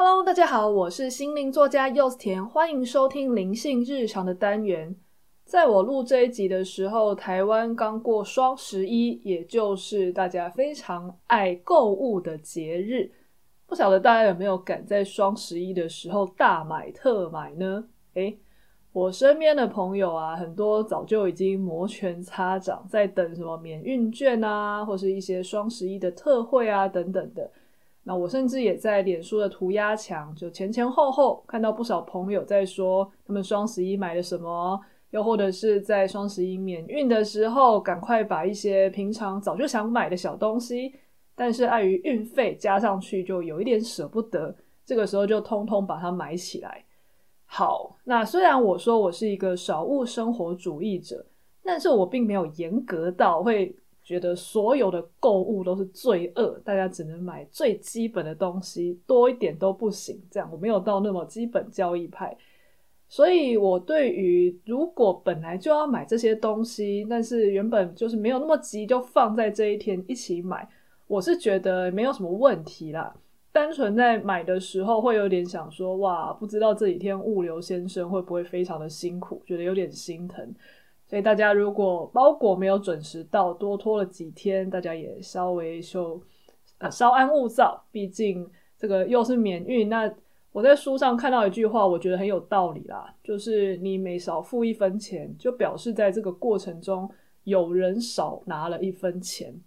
Hello，大家好，我是心灵作家柚子田，欢迎收听灵性日常的单元。在我录这一集的时候，台湾刚过双十一，也就是大家非常爱购物的节日。不晓得大家有没有赶在双十一的时候大买特买呢？诶，我身边的朋友啊，很多早就已经摩拳擦掌，在等什么免运券啊，或是一些双十一的特惠啊等等的。那我甚至也在脸书的涂鸦墙，就前前后后看到不少朋友在说他们双十一买了什么，又或者是在双十一免运的时候，赶快把一些平常早就想买的小东西，但是碍于运费加上去就有一点舍不得，这个时候就通通把它买起来。好，那虽然我说我是一个少物生活主义者，但是我并没有严格到会。觉得所有的购物都是罪恶，大家只能买最基本的东西，多一点都不行。这样我没有到那么基本交易派，所以我对于如果本来就要买这些东西，但是原本就是没有那么急，就放在这一天一起买，我是觉得没有什么问题啦。单纯在买的时候会有点想说，哇，不知道这几天物流先生会不会非常的辛苦，觉得有点心疼。所以大家如果包裹没有准时到，多拖了几天，大家也稍微就呃稍安勿躁。毕竟这个又是免运。那我在书上看到一句话，我觉得很有道理啦，就是你每少付一分钱，就表示在这个过程中有人少拿了一分钱。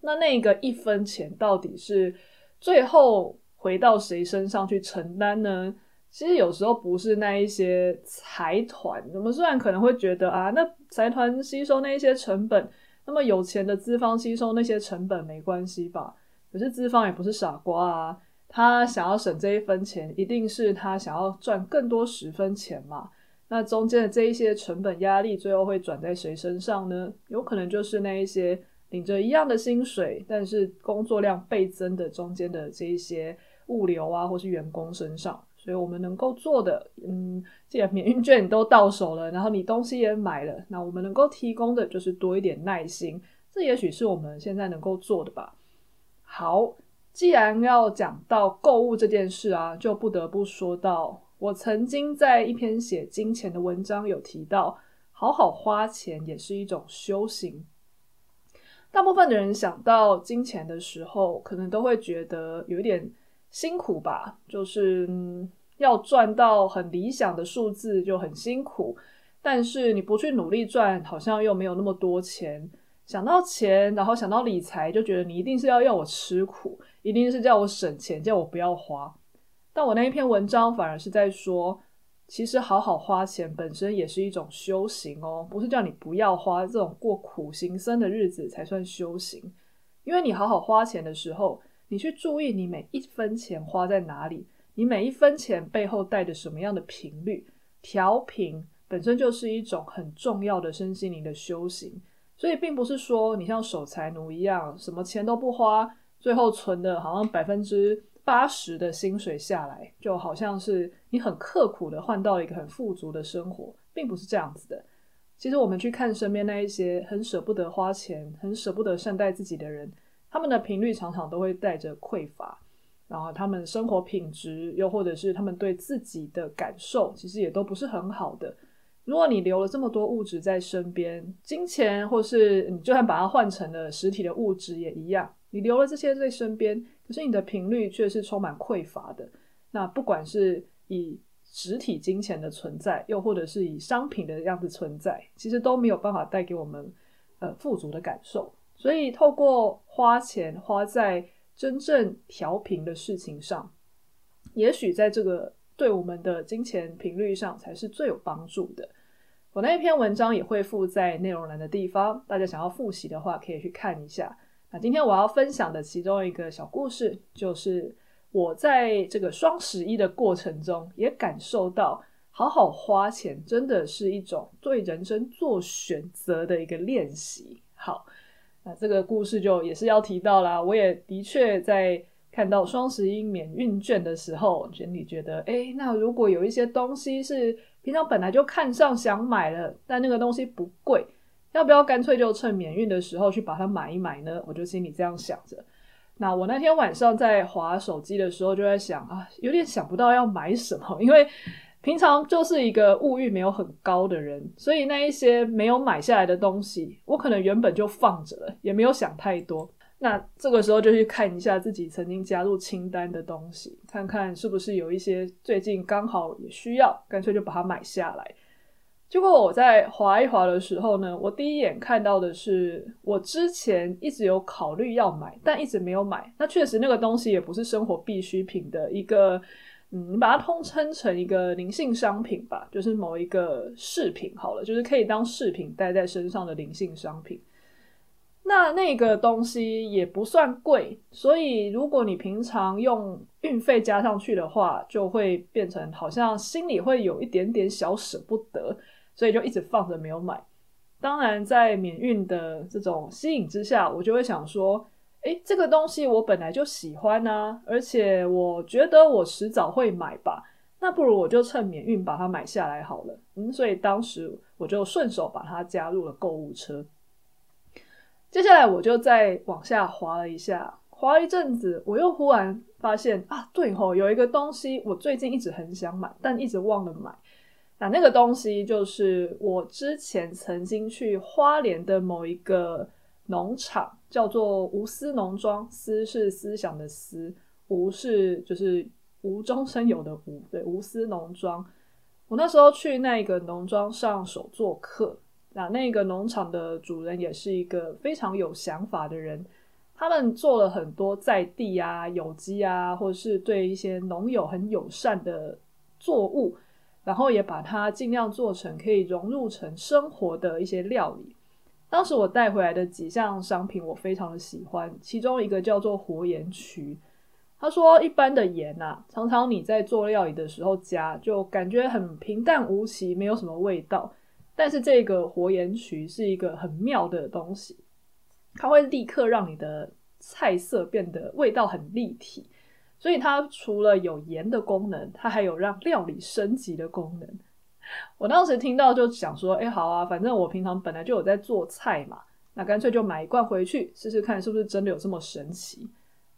那那个一分钱到底是最后回到谁身上去承担呢？其实有时候不是那一些财团，我们虽然可能会觉得啊，那财团吸收那一些成本，那么有钱的资方吸收那些成本没关系吧？可是资方也不是傻瓜啊，他想要省这一分钱，一定是他想要赚更多十分钱嘛。那中间的这一些成本压力，最后会转在谁身上呢？有可能就是那一些领着一样的薪水，但是工作量倍增的中间的这一些物流啊，或是员工身上。所以我们能够做的，嗯，既然免运券都到手了，然后你东西也买了，那我们能够提供的就是多一点耐心，这也许是我们现在能够做的吧。好，既然要讲到购物这件事啊，就不得不说到我曾经在一篇写金钱的文章有提到，好好花钱也是一种修行。大部分的人想到金钱的时候，可能都会觉得有一点。辛苦吧，就是，要赚到很理想的数字就很辛苦，但是你不去努力赚，好像又没有那么多钱。想到钱，然后想到理财，就觉得你一定是要要我吃苦，一定是叫我省钱，叫我不要花。但我那一篇文章反而是在说，其实好好花钱本身也是一种修行哦，不是叫你不要花，这种过苦行僧的日子才算修行。因为你好好花钱的时候。你去注意你每一分钱花在哪里，你每一分钱背后带着什么样的频率，调频本身就是一种很重要的身心灵的修行。所以并不是说你像守财奴一样，什么钱都不花，最后存的好像百分之八十的薪水下来，就好像是你很刻苦的换到了一个很富足的生活，并不是这样子的。其实我们去看身边那一些很舍不得花钱、很舍不得善待自己的人。他们的频率常常都会带着匮乏，然后他们生活品质，又或者是他们对自己的感受，其实也都不是很好的。如果你留了这么多物质在身边，金钱，或是你就算把它换成了实体的物质也一样，你留了这些在身边，可是你的频率却是充满匮乏的。那不管是以实体金钱的存在，又或者是以商品的样子存在，其实都没有办法带给我们呃富足的感受。所以，透过花钱花在真正调频的事情上，也许在这个对我们的金钱频率上才是最有帮助的。我那一篇文章也会附在内容栏的地方，大家想要复习的话，可以去看一下。那今天我要分享的其中一个小故事，就是我在这个双十一的过程中，也感受到好好花钱真的是一种对人生做选择的一个练习。好。那这个故事就也是要提到啦。我也的确在看到双十一免运券的时候，心里觉得，诶，那如果有一些东西是平常本来就看上想买了，但那个东西不贵，要不要干脆就趁免运的时候去把它买一买呢？我就心里这样想着。那我那天晚上在滑手机的时候，就在想啊，有点想不到要买什么，因为平常就是一个物欲没有很高的人，所以那一些没有买下来的东西，我可能原本就放着了，也没有想太多。那这个时候就去看一下自己曾经加入清单的东西，看看是不是有一些最近刚好也需要，干脆就把它买下来。结果我在划一划的时候呢，我第一眼看到的是我之前一直有考虑要买，但一直没有买。那确实那个东西也不是生活必需品的一个，嗯，你把它通称成一个灵性商品吧，就是某一个饰品好了，就是可以当饰品戴在身上的灵性商品。那那个东西也不算贵，所以如果你平常用运费加上去的话，就会变成好像心里会有一点点小舍不得。所以就一直放着没有买。当然，在免运的这种吸引之下，我就会想说：诶，这个东西我本来就喜欢啊，而且我觉得我迟早会买吧。那不如我就趁免运把它买下来好了。嗯，所以当时我就顺手把它加入了购物车。接下来我就再往下滑了一下，滑了一阵子，我又忽然发现啊，对吼，有一个东西我最近一直很想买，但一直忘了买。那那个东西就是我之前曾经去花莲的某一个农场，叫做无私农庄。思是思想的思，无是就是无中生有的无。对，无私农庄。我那时候去那个农庄上手做客，那那个农场的主人也是一个非常有想法的人。他们做了很多在地啊、有机啊，或者是对一些农友很友善的作物。然后也把它尽量做成可以融入成生活的一些料理。当时我带回来的几项商品我非常的喜欢，其中一个叫做活盐曲。他说一般的盐啊，常常你在做料理的时候加，就感觉很平淡无奇，没有什么味道。但是这个活盐曲是一个很妙的东西，它会立刻让你的菜色变得味道很立体。所以它除了有盐的功能，它还有让料理升级的功能。我当时听到就想说，哎，好啊，反正我平常本来就有在做菜嘛，那干脆就买一罐回去试试看，是不是真的有这么神奇。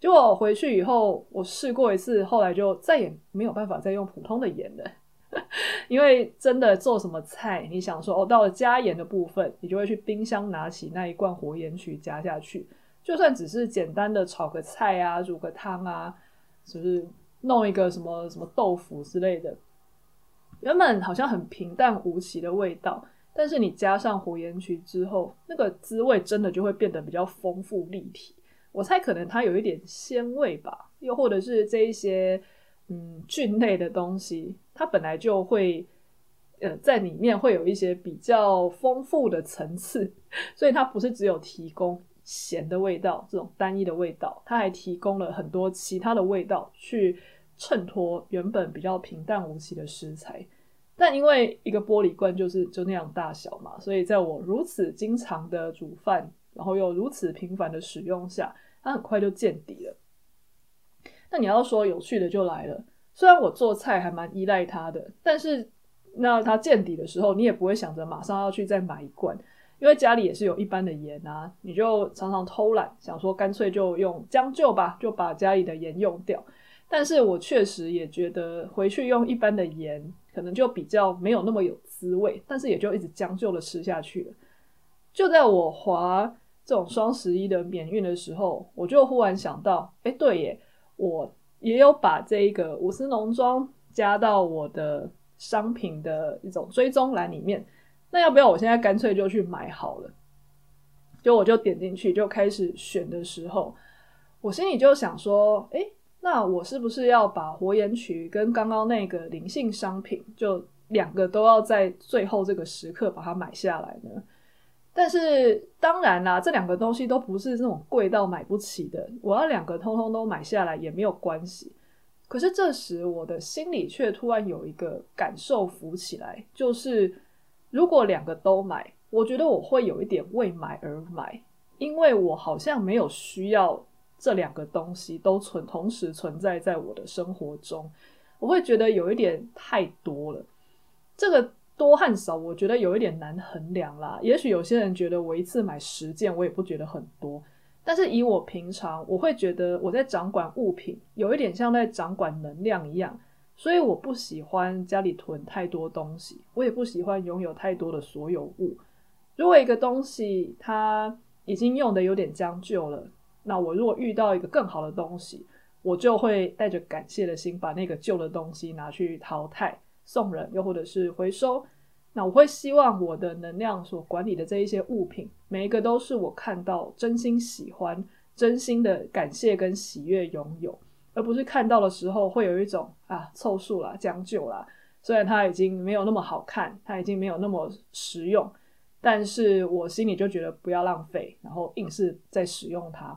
结果回去以后，我试过一次，后来就再也没有办法再用普通的盐了，因为真的做什么菜，你想说哦，到了加盐的部分，你就会去冰箱拿起那一罐活盐曲加下去，就算只是简单的炒个菜啊，煮个汤啊。就是弄一个什么什么豆腐之类的，原本好像很平淡无奇的味道，但是你加上火盐曲之后，那个滋味真的就会变得比较丰富立体。我猜可能它有一点鲜味吧，又或者是这一些嗯菌类的东西，它本来就会呃在里面会有一些比较丰富的层次，所以它不是只有提供。咸的味道，这种单一的味道，它还提供了很多其他的味道去衬托原本比较平淡无奇的食材。但因为一个玻璃罐就是就那样大小嘛，所以在我如此经常的煮饭，然后又如此频繁的使用下，它很快就见底了。那你要说有趣的就来了，虽然我做菜还蛮依赖它的，但是那它见底的时候，你也不会想着马上要去再买一罐。因为家里也是有一般的盐啊，你就常常偷懒，想说干脆就用将就吧，就把家里的盐用掉。但是我确实也觉得回去用一般的盐，可能就比较没有那么有滋味，但是也就一直将就的吃下去了。就在我滑这种双十一的免运的时候，我就忽然想到，哎，对耶，我也有把这一个无私农庄加到我的商品的一种追踪栏里面。那要不要我现在干脆就去买好了？就我就点进去就开始选的时候，我心里就想说，诶，那我是不是要把活盐曲跟刚刚那个灵性商品，就两个都要在最后这个时刻把它买下来呢？但是当然啦，这两个东西都不是那种贵到买不起的，我要两个通通都买下来也没有关系。可是这时我的心里却突然有一个感受浮起来，就是。如果两个都买，我觉得我会有一点为买而买，因为我好像没有需要这两个东西都存同时存在在我的生活中，我会觉得有一点太多了。这个多和少，我觉得有一点难衡量啦。也许有些人觉得我一次买十件，我也不觉得很多，但是以我平常，我会觉得我在掌管物品，有一点像在掌管能量一样，所以我不喜欢家里囤太多东西，我也不喜欢拥有太多的所有物。如果一个东西它已经用的有点将就了，那我如果遇到一个更好的东西，我就会带着感谢的心，把那个旧的东西拿去淘汰、送人，又或者是回收。那我会希望我的能量所管理的这一些物品，每一个都是我看到真心喜欢、真心的感谢跟喜悦拥有，而不是看到的时候会有一种啊凑数啦、将就啦。虽然它已经没有那么好看，它已经没有那么实用，但是我心里就觉得不要浪费，然后硬是在使用它。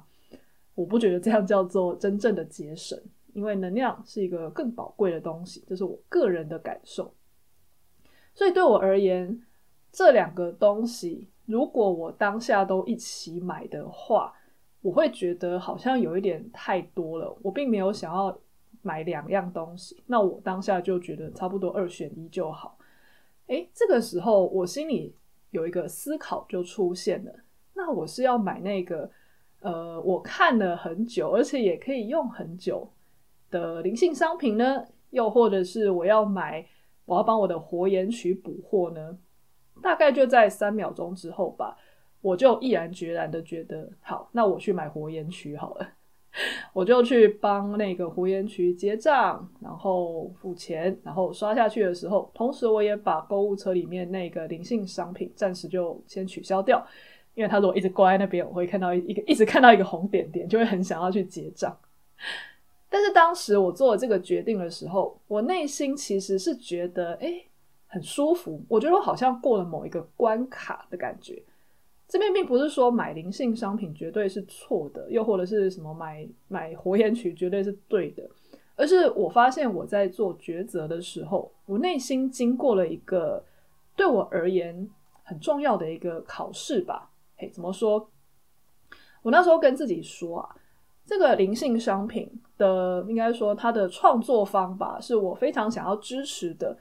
我不觉得这样叫做真正的节省，因为能量是一个更宝贵的东西，这是我个人的感受。所以对我而言，这两个东西，如果我当下都一起买的话，我会觉得好像有一点太多了。我并没有想要买两样东西，那我当下就觉得差不多二选一就好。诶，这个时候我心里有一个思考就出现了：那我是要买那个呃，我看了很久，而且也可以用很久的灵性商品呢，又或者是我要买？我要帮我的活盐曲补货呢，大概就在三秒钟之后吧，我就毅然决然的觉得，好，那我去买活盐曲好了，我就去帮那个活盐曲结账，然后付钱，然后刷下去的时候，同时我也把购物车里面那个灵性商品暂时就先取消掉，因为他如果一直挂在那边，我会看到一个一直看到一个红点点，就会很想要去结账。但是当时我做了这个决定的时候，我内心其实是觉得，诶，很舒服。我觉得我好像过了某一个关卡的感觉。这边并不是说买灵性商品绝对是错的，又或者是什么买买活盐曲绝对是对的，而是我发现我在做抉择的时候，我内心经过了一个对我而言很重要的一个考试吧。诶，怎么说？我那时候跟自己说啊。这个灵性商品的，应该说它的创作方法是我非常想要支持的。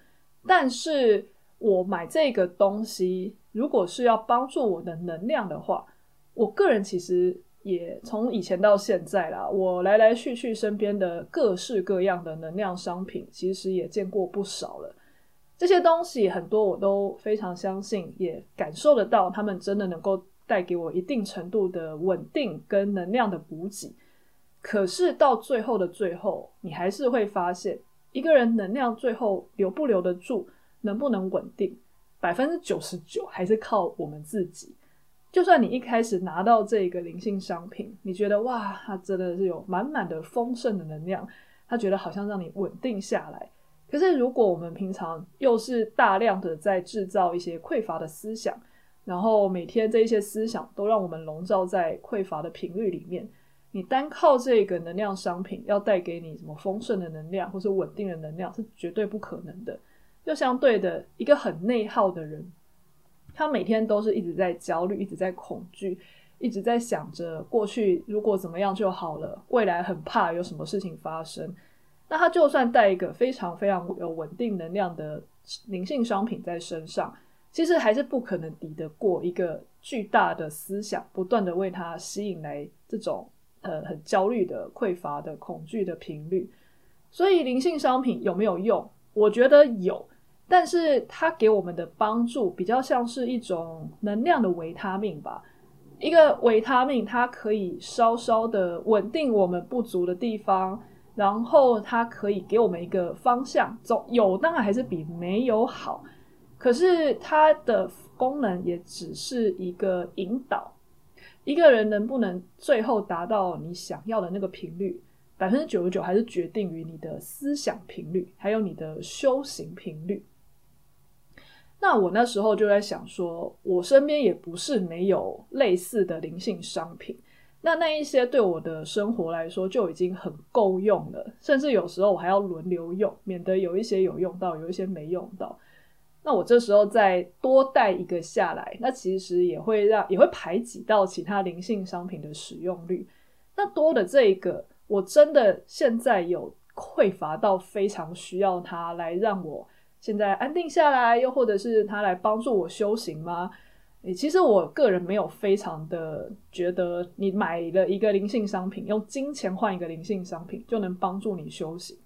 但是我买这个东西，如果是要帮助我的能量的话，我个人其实也从以前到现在啦，我来来去去身边的各式各样的能量商品，其实也见过不少了。这些东西很多我都非常相信，也感受得到，他们真的能够带给我一定程度的稳定跟能量的补给。可是到最后的最后，你还是会发现，一个人能量最后留不留得住，能不能稳定，百分之九十九还是靠我们自己。就算你一开始拿到这个灵性商品，你觉得哇，它真的是有满满的丰盛的能量，它觉得好像让你稳定下来。可是如果我们平常又是大量的在制造一些匮乏的思想，然后每天这一些思想都让我们笼罩在匮乏的频率里面。你单靠这个能量商品要带给你什么丰盛的能量或是稳定的能量是绝对不可能的。就相对的，一个很内耗的人，他每天都是一直在焦虑，一直在恐惧，一直在想着过去如果怎么样就好了，未来很怕有什么事情发生。那他就算带一个非常非常有稳定能量的灵性商品在身上，其实还是不可能抵得过一个巨大的思想不断的为他吸引来这种。呃，很焦虑的、匮乏的、恐惧的频率，所以灵性商品有没有用？我觉得有，但是它给我们的帮助比较像是一种能量的维他命吧。一个维他命，它可以稍稍的稳定我们不足的地方，然后它可以给我们一个方向。总有当然还是比没有好，可是它的功能也只是一个引导。一个人能不能最后达到你想要的那个频率，百分之九十九还是决定于你的思想频率，还有你的修行频率。那我那时候就在想说，我身边也不是没有类似的灵性商品，那那一些对我的生活来说就已经很够用了，甚至有时候我还要轮流用，免得有一些有用到，有一些没用到。那我这时候再多带一个下来，那其实也会让也会排挤到其他灵性商品的使用率。那多的这一个，我真的现在有匮乏到非常需要它来让我现在安定下来，又或者是它来帮助我修行吗？诶，其实我个人没有非常的觉得，你买了一个灵性商品，用金钱换一个灵性商品就能帮助你修行，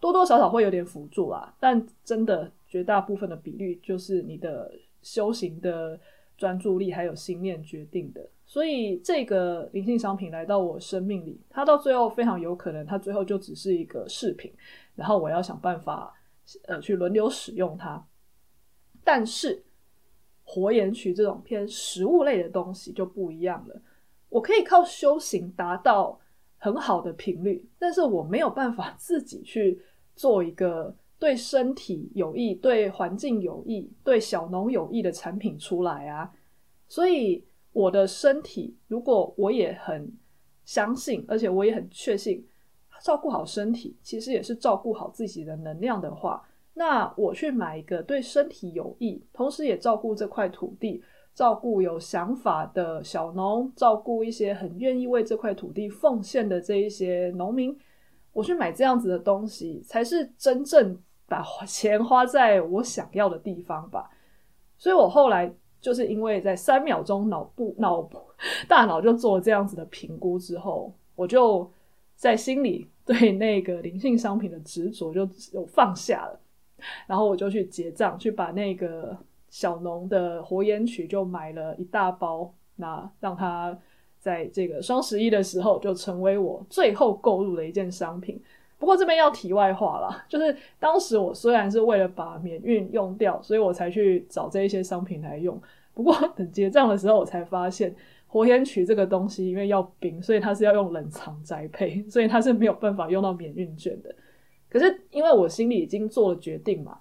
多多少少会有点辅助啦，但真的绝大部分的比率就是你的修行的专注力还有心念决定的。所以这个灵性商品来到我生命里，它到最后非常有可能，它最后就只是一个饰品，然后我要想办法呃去轮流使用它，但是。火眼曲这种偏食物类的东西就不一样了。我可以靠修行达到很好的频率，但是我没有办法自己去做一个对身体有益、对环境有益、对小农有益的产品出来啊。所以我的身体，如果我也很相信，而且我也很确信，照顾好身体其实也是照顾好自己的能量的话。那我去买一个对身体有益，同时也照顾这块土地，照顾有想法的小农，照顾一些很愿意为这块土地奉献的这一些农民，我去买这样子的东西，才是真正把钱花在我想要的地方吧。所以我后来就是因为在三秒钟脑部脑大脑就做了这样子的评估之后，我就在心里对那个灵性商品的执着就有放下了。然后我就去结账，去把那个小农的活烟曲就买了一大包，那让他在这个双十一的时候就成为我最后购入的一件商品。不过这边要题外话啦，就是当时我虽然是为了把免运用掉，所以我才去找这一些商品来用。不过等结账的时候，我才发现火眼曲这个东西因为要冰，所以它是要用冷藏栽培，所以它是没有办法用到免运券的。可是因为我心里已经做了决定嘛，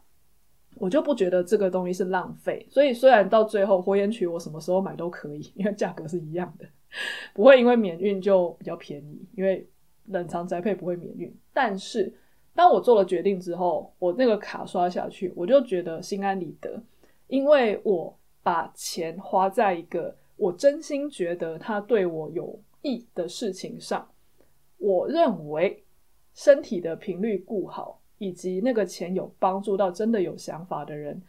我就不觉得这个东西是浪费。所以虽然到最后火眼曲我什么时候买都可以，因为价格是一样的，不会因为免运就比较便宜，因为冷藏宅配不会免运。但是当我做了决定之后，我那个卡刷下去，我就觉得心安理得，因为我把钱花在一个我真心觉得它对我有益的事情上，我认为。身体的频率顾好，以及那个钱有帮助到真的有想法的人，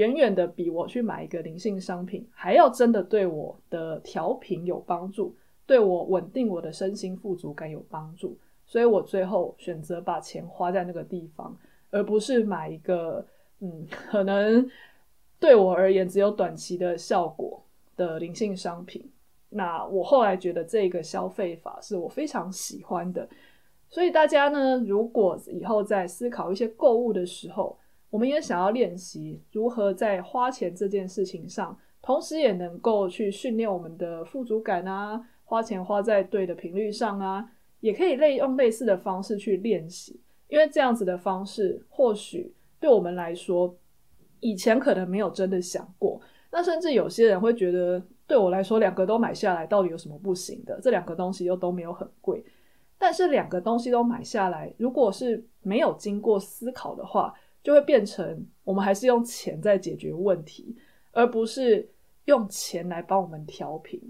远远的比我去买一个灵性商品还要真的对我的调频有帮助，对我稳定我的身心富足感有帮助。所以我最后选择把钱花在那个地方，而不是买一个嗯，可能对我而言只有短期的效果的灵性商品。那我后来觉得这个消费法是我非常喜欢的。所以大家呢，如果以后在思考一些购物的时候，我们也想要练习如何在花钱这件事情上，同时也能够去训练我们的富足感啊，花钱花在对的频率上啊，也可以类用类似的方式去练习，因为这样子的方式或许对我们来说，以前可能没有真的想过，那甚至有些人会觉得，对我来说两个都买下来到底有什么不行的？这两个东西又都没有很贵。但是两个东西都买下来，如果是没有经过思考的话，就会变成我们还是用钱在解决问题，而不是用钱来帮我们调频。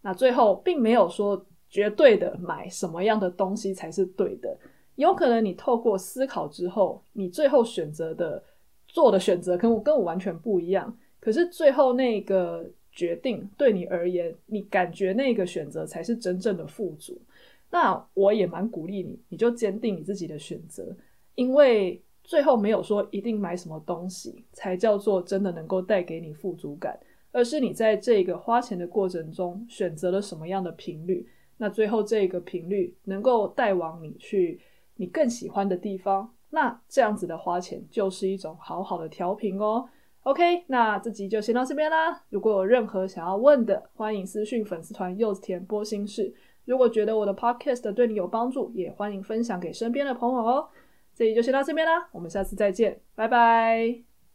那最后并没有说绝对的买什么样的东西才是对的，有可能你透过思考之后，你最后选择的做的选择跟我跟我完全不一样。可是最后那个决定对你而言，你感觉那个选择才是真正的富足。那我也蛮鼓励你，你就坚定你自己的选择，因为最后没有说一定买什么东西才叫做真的能够带给你富足感，而是你在这个花钱的过程中选择了什么样的频率，那最后这个频率能够带往你去你更喜欢的地方，那这样子的花钱就是一种好好的调频哦。OK，那这集就先到这边啦。如果有任何想要问的，欢迎私讯粉丝团柚子甜剥心事。如果觉得我的 podcast 对你有帮助，也欢迎分享给身边的朋友哦。这里就先到这边啦，我们下次再见，拜拜。